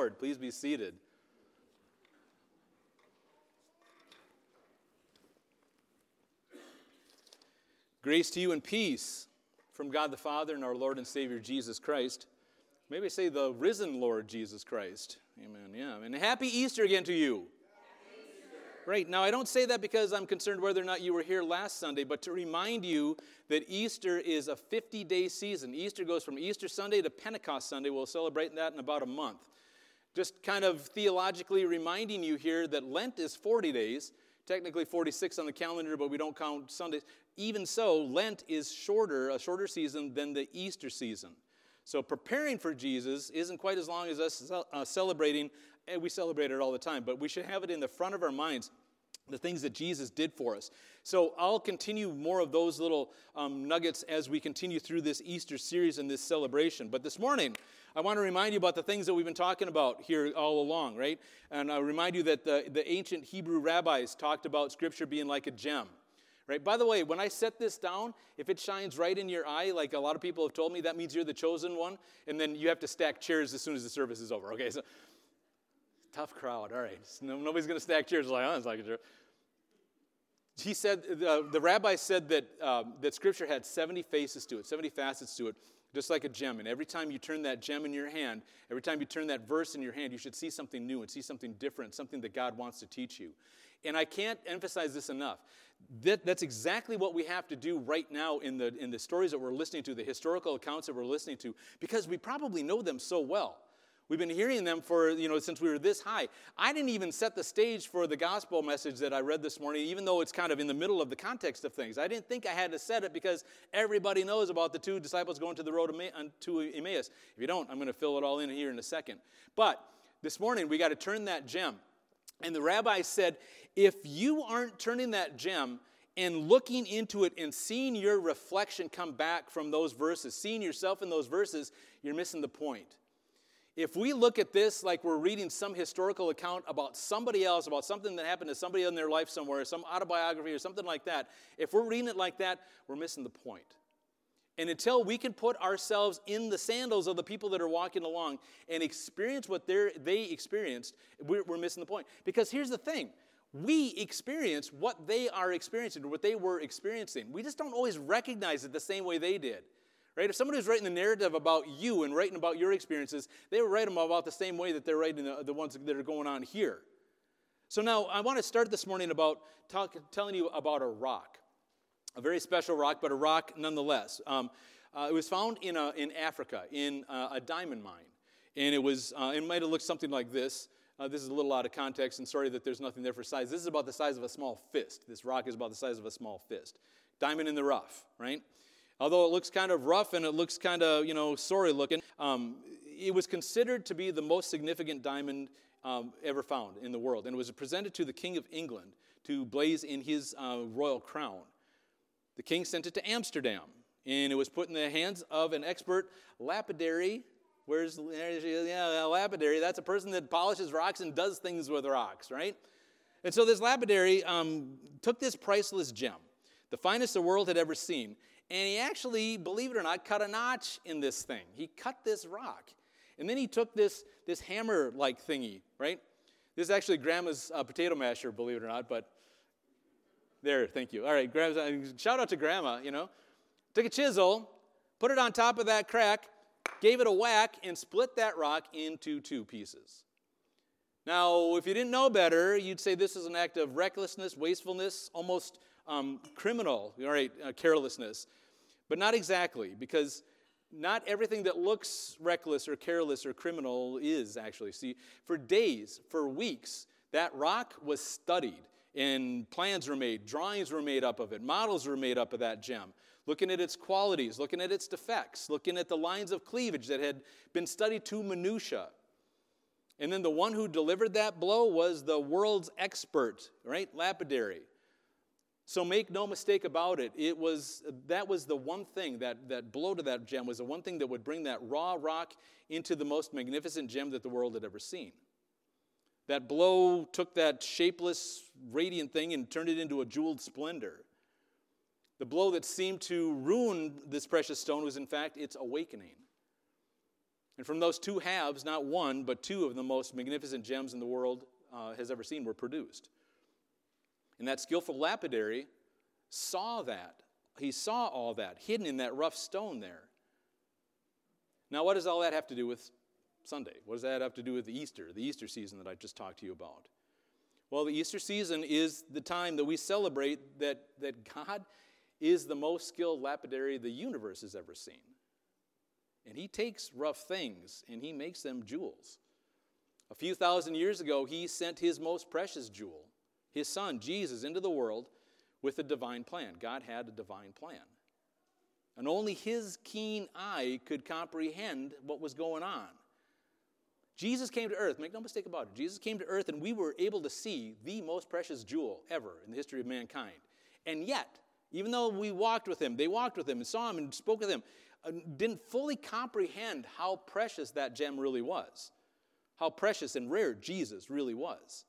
Lord. Please be seated. Grace to you and peace from God the Father and our Lord and Savior Jesus Christ. Maybe say the risen Lord Jesus Christ. Amen. Yeah. And happy Easter again to you. Right. Now, I don't say that because I'm concerned whether or not you were here last Sunday, but to remind you that Easter is a 50 day season. Easter goes from Easter Sunday to Pentecost Sunday. We'll celebrate that in about a month. Just kind of theologically reminding you here that Lent is 40 days, technically 46 on the calendar, but we don't count Sundays. Even so, Lent is shorter, a shorter season than the Easter season. So preparing for Jesus isn't quite as long as us uh, celebrating, and we celebrate it all the time, but we should have it in the front of our minds the things that Jesus did for us. So I'll continue more of those little um, nuggets as we continue through this Easter series and this celebration. But this morning, I want to remind you about the things that we've been talking about here all along, right? And I'll remind you that the, the ancient Hebrew rabbis talked about Scripture being like a gem. Right? By the way, when I set this down, if it shines right in your eye, like a lot of people have told me, that means you're the chosen one, and then you have to stack chairs as soon as the service is over. Okay, so tough crowd. All right, no, nobody's going to stack chairs. Like, oh, it's like a chair. He said, uh, the rabbi said that, um, that Scripture had 70 faces to it, 70 facets to it, just like a gem. And every time you turn that gem in your hand, every time you turn that verse in your hand, you should see something new and see something different, something that God wants to teach you. And I can't emphasize this enough. That, that's exactly what we have to do right now in the, in the stories that we're listening to, the historical accounts that we're listening to, because we probably know them so well. We've been hearing them for, you know, since we were this high. I didn't even set the stage for the gospel message that I read this morning, even though it's kind of in the middle of the context of things. I didn't think I had to set it because everybody knows about the two disciples going to the road to uh, Emmaus. If you don't, I'm going to fill it all in here in a second. But this morning, we got to turn that gem. And the rabbi said, if you aren't turning that gem and looking into it and seeing your reflection come back from those verses, seeing yourself in those verses, you're missing the point. If we look at this like we're reading some historical account about somebody else, about something that happened to somebody in their life somewhere, some autobiography or something like that, if we're reading it like that, we're missing the point. And until we can put ourselves in the sandals of the people that are walking along and experience what they experienced, we're, we're missing the point. Because here's the thing we experience what they are experiencing what they were experiencing. We just don't always recognize it the same way they did. Right? If somebody was writing the narrative about you and writing about your experiences, they would write them about the same way that they're writing the, the ones that are going on here. So now I want to start this morning about talk, telling you about a rock, a very special rock, but a rock nonetheless. Um, uh, it was found in, a, in Africa in uh, a diamond mine, and it was uh, it might have looked something like this. Uh, this is a little out of context, and sorry that there's nothing there for size. This is about the size of a small fist. This rock is about the size of a small fist. Diamond in the rough, right? Although it looks kind of rough and it looks kind of, you know, sorry looking, um, it was considered to be the most significant diamond um, ever found in the world. And it was presented to the King of England to blaze in his uh, royal crown. The king sent it to Amsterdam, and it was put in the hands of an expert lapidary Where's yeah, lapidary? That's a person that polishes rocks and does things with rocks, right? And so this lapidary um, took this priceless gem, the finest the world had ever seen, and he actually, believe it or not, cut a notch in this thing. He cut this rock. And then he took this, this hammer like thingy, right? This is actually grandma's uh, potato masher, believe it or not, but there, thank you. All right, grandma, shout out to grandma, you know. Took a chisel, put it on top of that crack, gave it a whack, and split that rock into two pieces. Now, if you didn't know better, you'd say this is an act of recklessness, wastefulness, almost um, criminal, all right, uh, carelessness. But not exactly, because not everything that looks reckless or careless or criminal is actually. See, for days, for weeks, that rock was studied, and plans were made, drawings were made up of it, models were made up of that gem looking at its qualities, looking at its defects, looking at the lines of cleavage that had been studied to minutia. And then the one who delivered that blow was the world's expert, right? Lapidary. So make no mistake about it. It was that was the one thing that that blow to that gem was the one thing that would bring that raw rock into the most magnificent gem that the world had ever seen. That blow took that shapeless, radiant thing and turned it into a jeweled splendor. The blow that seemed to ruin this precious stone was, in fact, its awakening. And from those two halves, not one, but two of the most magnificent gems in the world uh, has ever seen were produced. And that skillful lapidary saw that. He saw all that hidden in that rough stone there. Now, what does all that have to do with Sunday? What does that have to do with Easter, the Easter season that I just talked to you about? Well, the Easter season is the time that we celebrate that, that God is the most skilled lapidary the universe has ever seen. And he takes rough things and he makes them jewels. A few thousand years ago, he sent his most precious jewel, his son, Jesus, into the world with a divine plan. God had a divine plan. And only his keen eye could comprehend what was going on. Jesus came to earth, make no mistake about it. Jesus came to earth, and we were able to see the most precious jewel ever in the history of mankind. And yet, even though we walked with him, they walked with him and saw him and spoke with him, uh, didn't fully comprehend how precious that gem really was, how precious and rare Jesus really was.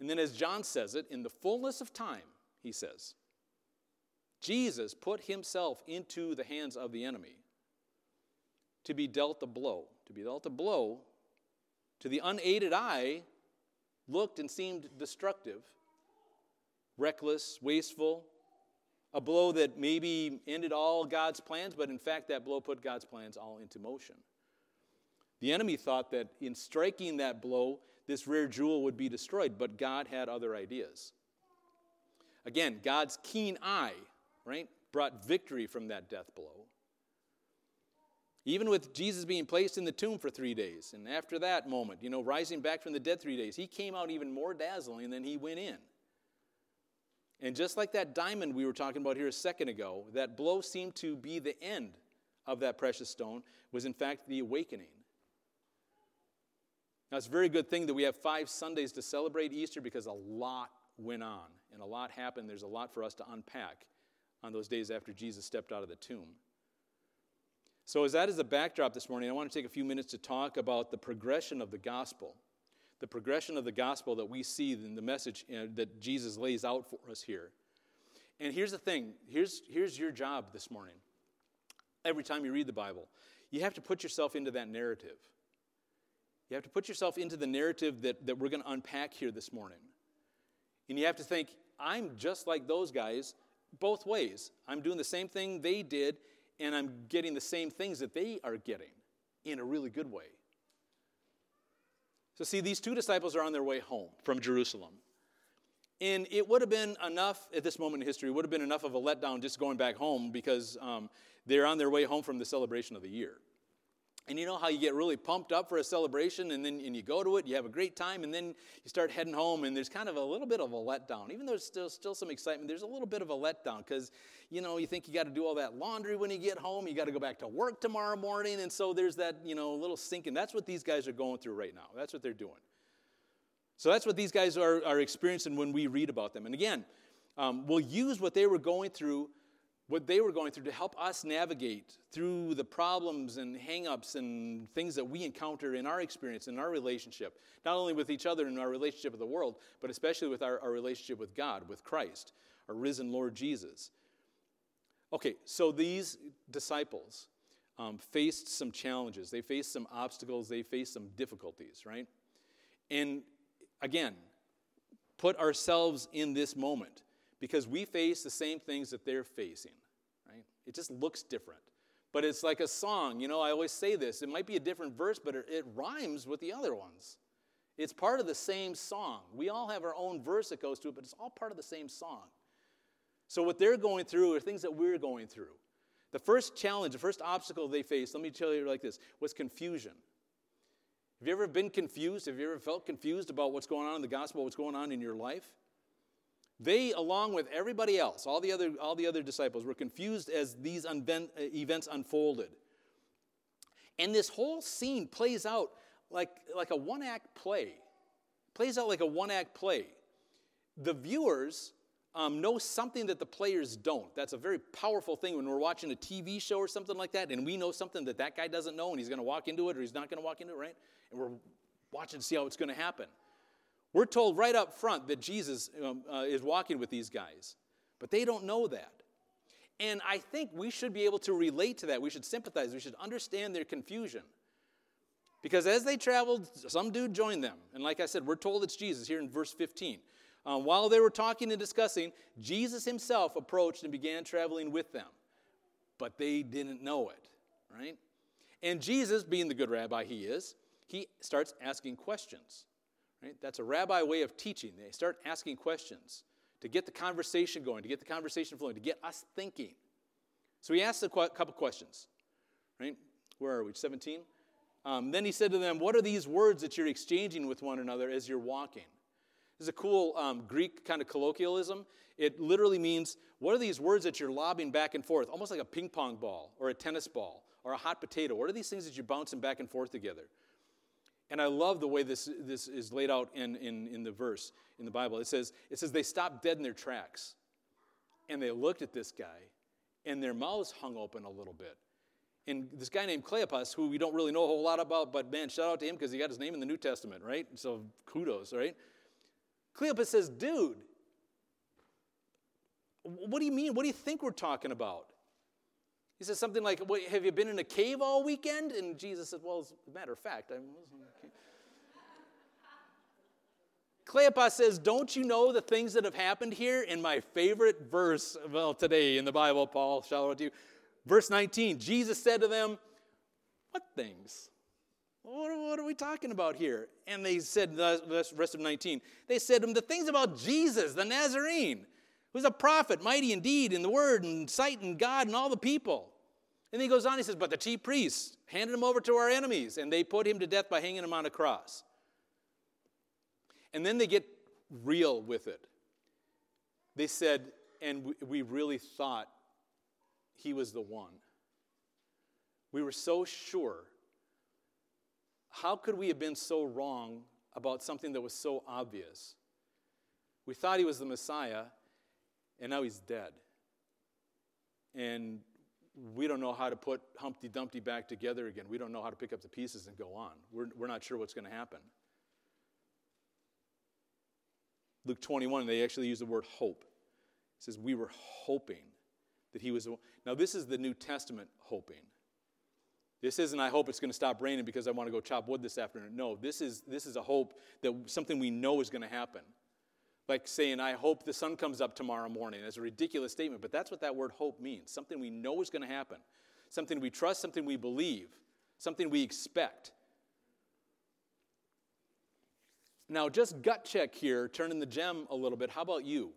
And then, as John says it, in the fullness of time, he says, Jesus put himself into the hands of the enemy to be dealt a blow. To be dealt a blow to the unaided eye looked and seemed destructive, reckless, wasteful, a blow that maybe ended all God's plans, but in fact, that blow put God's plans all into motion. The enemy thought that in striking that blow, this rare jewel would be destroyed, but God had other ideas. Again, God's keen eye, right, brought victory from that death blow. Even with Jesus being placed in the tomb for three days, and after that moment, you know, rising back from the dead three days, he came out even more dazzling than he went in. And just like that diamond we were talking about here a second ago, that blow seemed to be the end of that precious stone, was in fact the awakening. Now, it's a very good thing that we have five Sundays to celebrate Easter because a lot went on and a lot happened. There's a lot for us to unpack on those days after Jesus stepped out of the tomb. So, as that is a backdrop this morning, I want to take a few minutes to talk about the progression of the gospel. The progression of the gospel that we see in the message uh, that Jesus lays out for us here. And here's the thing here's, here's your job this morning. Every time you read the Bible, you have to put yourself into that narrative. You have to put yourself into the narrative that, that we're going to unpack here this morning. And you have to think, I'm just like those guys both ways. I'm doing the same thing they did, and I'm getting the same things that they are getting in a really good way. So, see, these two disciples are on their way home from Jerusalem. And it would have been enough at this moment in history, would have been enough of a letdown just going back home because um, they're on their way home from the celebration of the year. And you know how you get really pumped up for a celebration and then and you go to it, you have a great time, and then you start heading home, and there's kind of a little bit of a letdown. Even though there's still, still some excitement, there's a little bit of a letdown because, you know, you think you got to do all that laundry when you get home, you got to go back to work tomorrow morning, and so there's that, you know, little sinking. That's what these guys are going through right now. That's what they're doing. So that's what these guys are, are experiencing when we read about them. And again, um, we'll use what they were going through what they were going through to help us navigate through the problems and hangups and things that we encounter in our experience, in our relationship, not only with each other in our relationship with the world, but especially with our, our relationship with God, with Christ, our risen Lord Jesus. Okay, so these disciples um, faced some challenges, they faced some obstacles, they faced some difficulties, right? And again, put ourselves in this moment because we face the same things that they're facing, right? It just looks different. But it's like a song. You know, I always say this. It might be a different verse, but it, rhymes with the other ones. It's part of the same song. We all have our own verse that goes to it, but it's all part of the same song. So, what they're going through are things that we're going through. The first challenge, the first obstacle they faced, let me tell you like this, was confusion. Have you ever been confused? Have you ever felt confused about what's going on in the gospel, what's going on in your life? They, along with everybody else, all the other, all the other disciples, were confused as these unven- uh, events unfolded. And this whole scene plays out like, like a one act play. Plays out like a one act play. The viewers um, know something that the players don't. That's a very powerful thing when we're watching a TV show or something like that, and we know something that that guy doesn't know, and he's going to walk into it or he's not going to walk into it, right? And we're watching to see how it's going to happen. We're told right up front that Jesus um, uh, is walking with these guys, but they don't know that. And I think we should be able to relate to that. We should sympathize. We should understand their confusion. Because as they traveled, some dude joined them. And like I said, we're told it's Jesus here in verse 15. Um, while they were talking and discussing, Jesus himself approached and began traveling with them. But they didn't know it, right? And Jesus, being the good rabbi he is, he starts asking questions. Right? That's a rabbi way of teaching. They start asking questions to get the conversation going, to get the conversation flowing, to get us thinking. So he asks a qu- couple questions. Right? Where are we? 17? Um, then he said to them, What are these words that you're exchanging with one another as you're walking? This is a cool um, Greek kind of colloquialism. It literally means, What are these words that you're lobbing back and forth? Almost like a ping pong ball or a tennis ball or a hot potato. What are these things that you're bouncing back and forth together? And I love the way this, this is laid out in, in, in the verse in the Bible. It says, it says, they stopped dead in their tracks. And they looked at this guy, and their mouths hung open a little bit. And this guy named Cleopas, who we don't really know a whole lot about, but man, shout out to him because he got his name in the New Testament, right? So kudos, right? Cleopas says, dude, what do you mean? What do you think we're talking about? He says something like, Have you been in a cave all weekend? And Jesus says, Well, as a matter of fact, I was in a cave. Cleopas says, Don't you know the things that have happened here? In my favorite verse, well, today in the Bible, Paul, shout out to you. Verse 19, Jesus said to them, What things? What, what are we talking about here? And they said, the rest of 19, they said to him, The things about Jesus, the Nazarene who's a prophet, mighty indeed in the word and sight and God and all the people. And he goes on, he says, But the chief priests handed him over to our enemies, and they put him to death by hanging him on a cross. And then they get real with it. They said, and we really thought he was the one. We were so sure. How could we have been so wrong about something that was so obvious? We thought he was the Messiah, and now he's dead. And we don't know how to put Humpty Dumpty back together again. We don't know how to pick up the pieces and go on. We're, we're not sure what's going to happen. Luke 21, they actually use the word hope. It says, We were hoping that he was. Now, this is the New Testament hoping. This isn't, I hope it's going to stop raining because I want to go chop wood this afternoon. No, this is, this is a hope that something we know is going to happen. Like saying, I hope the sun comes up tomorrow morning. It's a ridiculous statement, but that's what that word hope means something we know is going to happen, something we trust, something we believe, something we expect. Now, just gut check here, turning the gem a little bit. How about you?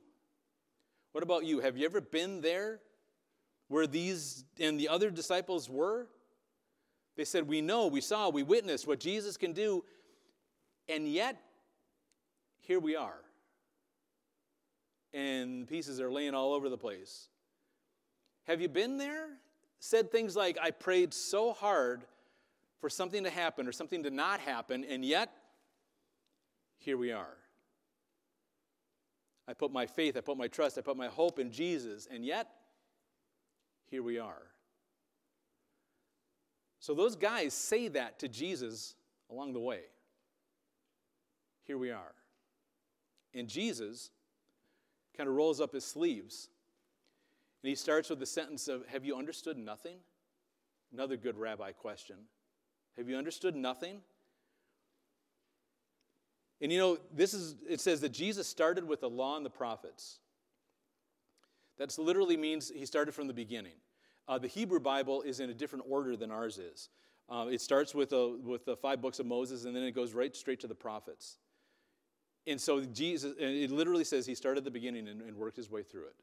What about you? Have you ever been there where these and the other disciples were? They said, We know, we saw, we witnessed what Jesus can do, and yet here we are and pieces are laying all over the place. Have you been there? Said things like, I prayed so hard for something to happen or something to not happen, and yet, here we are. I put my faith, I put my trust, I put my hope in Jesus, and yet, here we are. So those guys say that to Jesus along the way. Here we are. And Jesus kind of rolls up his sleeves. And he starts with the sentence of, Have you understood nothing? Another good rabbi question. Have you understood nothing? And you know, this is, it says that Jesus started with the law and the prophets. That literally means he started from the beginning. Uh, the Hebrew Bible is in a different order than ours is. Uh, it starts with, a, with the five books of Moses, and then it goes right straight to the prophets. And so Jesus, and it literally says he started the beginning and, and worked his way through it.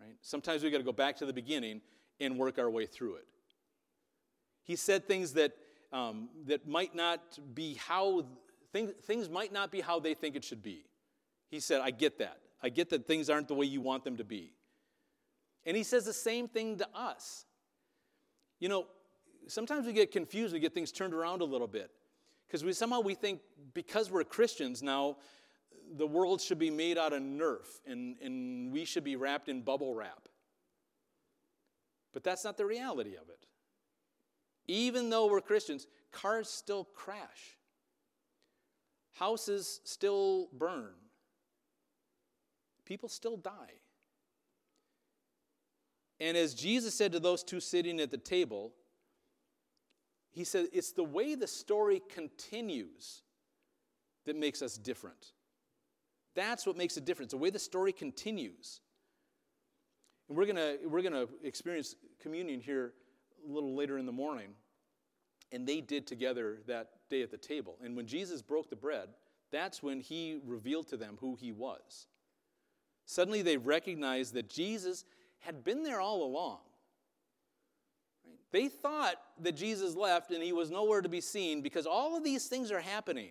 Right? Sometimes we got to go back to the beginning and work our way through it. He said things that um, that might not be how things might not be how they think it should be. He said, "I get that. I get that things aren't the way you want them to be." And he says the same thing to us. You know, sometimes we get confused. We get things turned around a little bit. Because we somehow we think because we're Christians now, the world should be made out of Nerf and, and we should be wrapped in bubble wrap. But that's not the reality of it. Even though we're Christians, cars still crash, houses still burn, people still die. And as Jesus said to those two sitting at the table, he said, It's the way the story continues that makes us different. That's what makes a difference, the way the story continues. And we're gonna we're going to experience communion here a little later in the morning. And they did together that day at the table. And when Jesus broke the bread, that's when he revealed to them who he was. Suddenly they recognized that Jesus had been there all along. They thought that Jesus left and he was nowhere to be seen because all of these things are happening.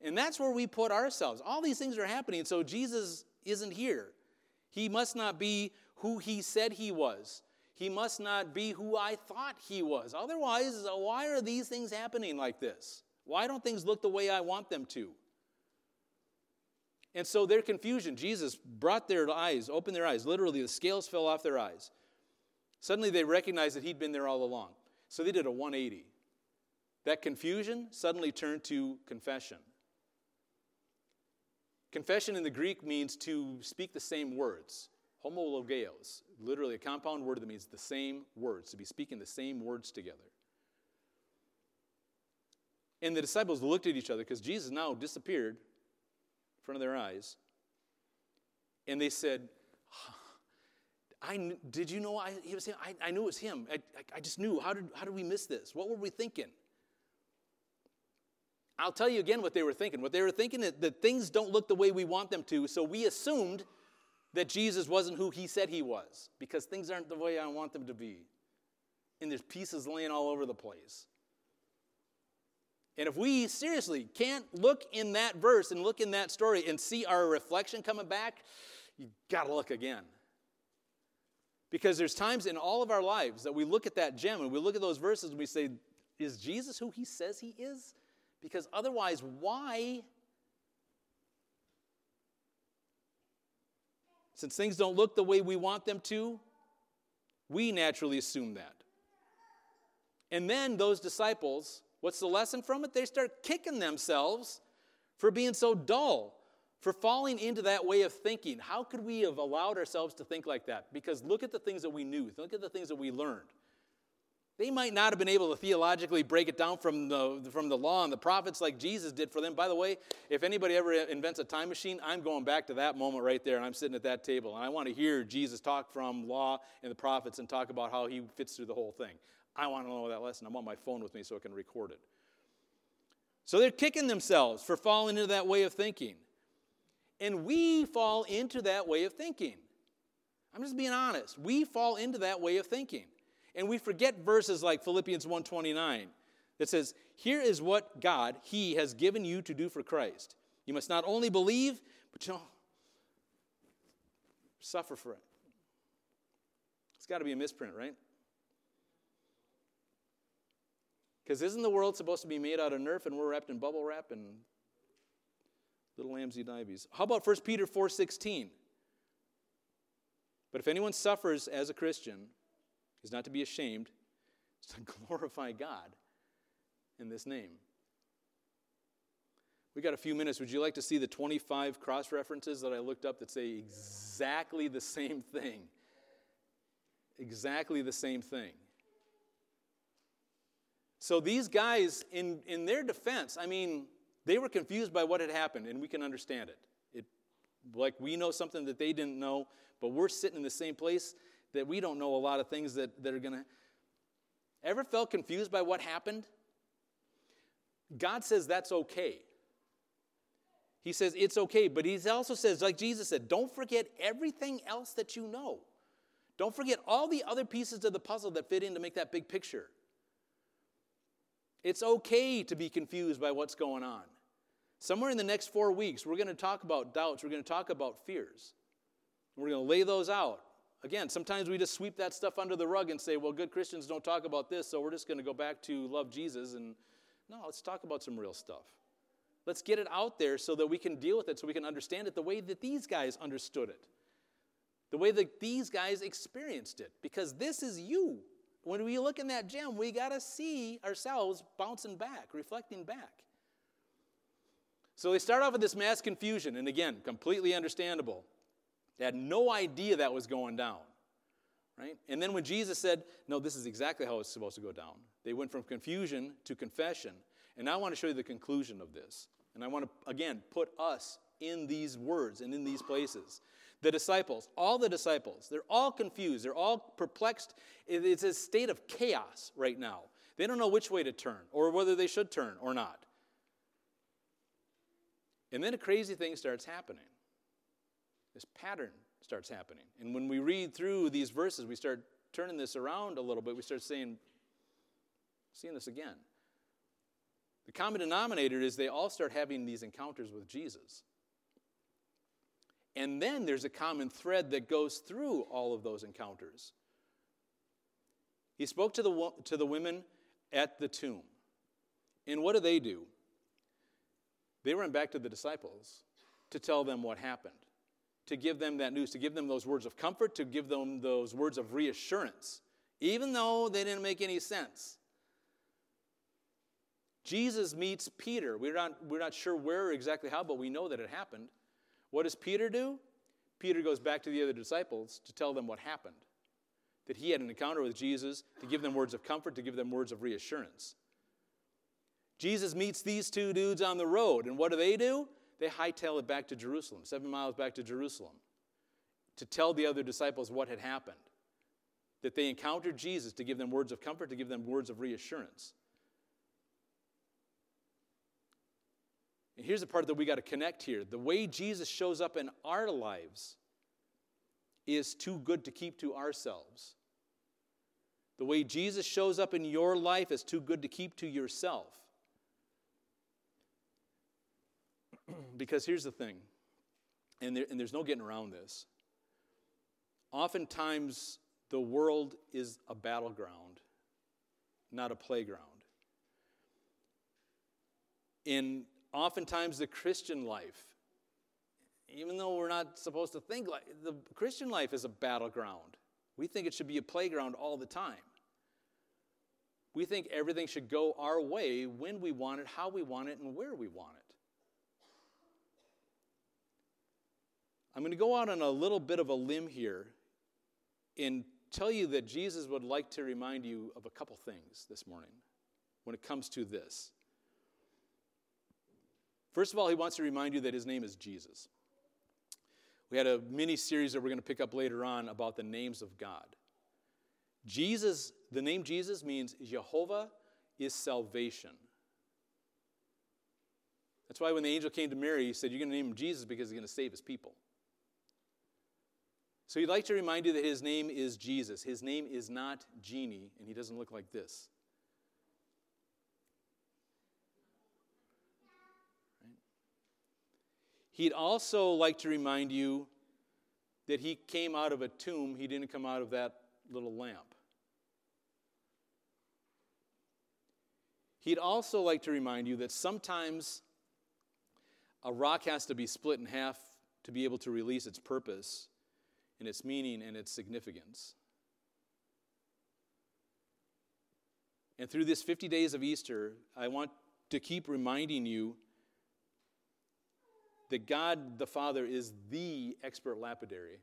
And that's where we put ourselves. All these things are happening, so Jesus isn't here. He must not be who he said he was. He must not be who I thought he was. Otherwise, why are these things happening like this? Why don't things look the way I want them to? And so their confusion, Jesus brought their eyes, opened their eyes. Literally, the scales fell off their eyes. Suddenly they recognized that he'd been there all along. So they did a 180. That confusion suddenly turned to confession. Confession in the Greek means to speak the same words. Homologeos, literally a compound word that means the same words, to be speaking the same words together. And the disciples looked at each other because Jesus now disappeared in front of their eyes. And they said, I, did you know I, he was him? I, I knew it was him. I, I, I just knew. How did, how did we miss this? What were we thinking? I'll tell you again what they were thinking. What they were thinking is that things don't look the way we want them to, so we assumed that Jesus wasn't who he said he was because things aren't the way I want them to be. And there's pieces laying all over the place. And if we seriously can't look in that verse and look in that story and see our reflection coming back, you got to look again. Because there's times in all of our lives that we look at that gem and we look at those verses and we say, Is Jesus who he says he is? Because otherwise, why? Since things don't look the way we want them to, we naturally assume that. And then those disciples What's the lesson from it? They start kicking themselves for being so dull, for falling into that way of thinking. How could we have allowed ourselves to think like that? Because look at the things that we knew, look at the things that we learned. They might not have been able to theologically break it down from the, from the law and the prophets like Jesus did for them. By the way, if anybody ever invents a time machine, I'm going back to that moment right there, and I'm sitting at that table, and I want to hear Jesus talk from law and the prophets and talk about how he fits through the whole thing. I want to know that lesson. I'm on my phone with me so I can record it. So they're kicking themselves for falling into that way of thinking. And we fall into that way of thinking. I'm just being honest. We fall into that way of thinking. And we forget verses like Philippians 1:29 that says, "Here is what God, he has given you to do for Christ. You must not only believe, but you know, suffer for it." It's got to be a misprint, right? Because isn't the world supposed to be made out of Nerf and we're wrapped in bubble wrap and little lambsy dives? How about 1 Peter 4.16? But if anyone suffers as a Christian, he's not to be ashamed, he's to glorify God in this name. We got a few minutes. Would you like to see the 25 cross references that I looked up that say exactly the same thing? Exactly the same thing. So these guys, in, in their defense, I mean, they were confused by what had happened, and we can understand it. it. Like we know something that they didn't know, but we're sitting in the same place that we don't know a lot of things that, that are going to. Ever felt confused by what happened? God says that's okay. He says it's okay, but he also says, like Jesus said, don't forget everything else that you know. Don't forget all the other pieces of the puzzle that fit in to make that big picture. It's okay to be confused by what's going on. Somewhere in the next four weeks, we're going to talk about doubts, we're going to talk about fears. We're going to lay those out. Again, sometimes we just sweep that stuff under the rug and say, well, good Christians don't talk about this, so we're just going to go back to love Jesus. And no, let's talk about some real stuff. Let's get it out there so that we can deal with it, so we can understand it the way that these guys understood it, the way that these guys experienced it, because this is you. When we look in that gem, we got to see ourselves bouncing back, reflecting back. So they start off with this mass confusion, and again, completely understandable. They had no idea that was going down. Right? And then when Jesus said, No, this is exactly how it's supposed to go down, they went from confusion to confession. And I want to show you the conclusion of this. And I want to, again, put us in these words and in these places. The disciples, all the disciples, they're all confused. They're all perplexed. It's a state of chaos right now. They don't know which way to turn or whether they should turn or not. And then a crazy thing starts happening. This pattern starts happening. And when we read through these verses, we start turning this around a little bit. We start saying, seeing this again. The common denominator is they all start having these encounters with Jesus. And then there's a common thread that goes through all of those encounters. He spoke to the, to the women at the tomb. And what do they do? They went back to the disciples to tell them what happened, to give them that news, to give them those words of comfort, to give them those words of reassurance, even though they didn't make any sense. Jesus meets Peter. We're not, we're not sure where exactly how, but we know that it happened. What does Peter do? Peter goes back to the other disciples to tell them what happened. That he had an encounter with Jesus, to give them words of comfort, to give them words of reassurance. Jesus meets these two dudes on the road, and what do they do? They hightail it back to Jerusalem, seven miles back to Jerusalem, to tell the other disciples what had happened. That they encountered Jesus to give them words of comfort, to give them words of reassurance. And here's the part that we got to connect here. The way Jesus shows up in our lives is too good to keep to ourselves. The way Jesus shows up in your life is too good to keep to yourself. because here's the thing, and, there, and there's no getting around this. Oftentimes, the world is a battleground, not a playground. In oftentimes the Christian life, even though we're not supposed to think like the Christian life is a battleground. We think it should be a playground all the time. We think everything should go our way when we want it, how we want it, and where we want it. I'm going to go out on a little bit of a limb here and tell you that Jesus would like to remind you of a couple things this morning when it comes to this. First of all, he wants to remind you that his name is Jesus. We had a mini series that we're going to pick up later on about the names of God. Jesus, the name Jesus means Jehovah is salvation. That's why when the angel came to Mary, he said, You're going to name him Jesus because he's going to save his people. So he'd like to remind you that his name is Jesus. His name is not Genie, and he doesn't look like this. He'd also like to remind you that he came out of a tomb, he didn't come out of that little lamp. He'd also like to remind you that sometimes a rock has to be split in half to be able to release its purpose and its meaning and its significance. And through this 50 days of Easter, I want to keep reminding you that God the Father is the expert lapidary.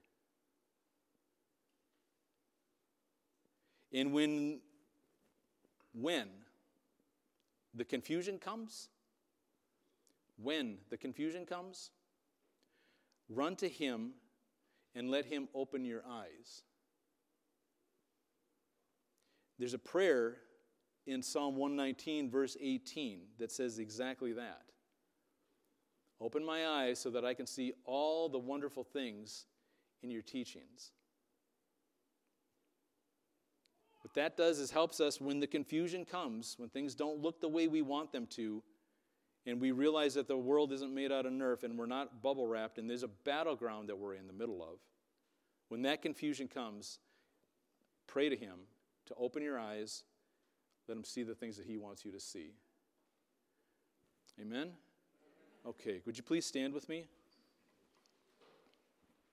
And when, when the confusion comes, when the confusion comes, run to Him and let Him open your eyes. There's a prayer in Psalm 119, verse 18, that says exactly that. Open my eyes so that I can see all the wonderful things in your teachings. What that does is helps us when the confusion comes, when things don't look the way we want them to, and we realize that the world isn't made out of nerf and we're not bubble wrapped and there's a battleground that we're in the middle of. When that confusion comes, pray to Him to open your eyes, let Him see the things that He wants you to see. Amen? Okay, would you please stand with me?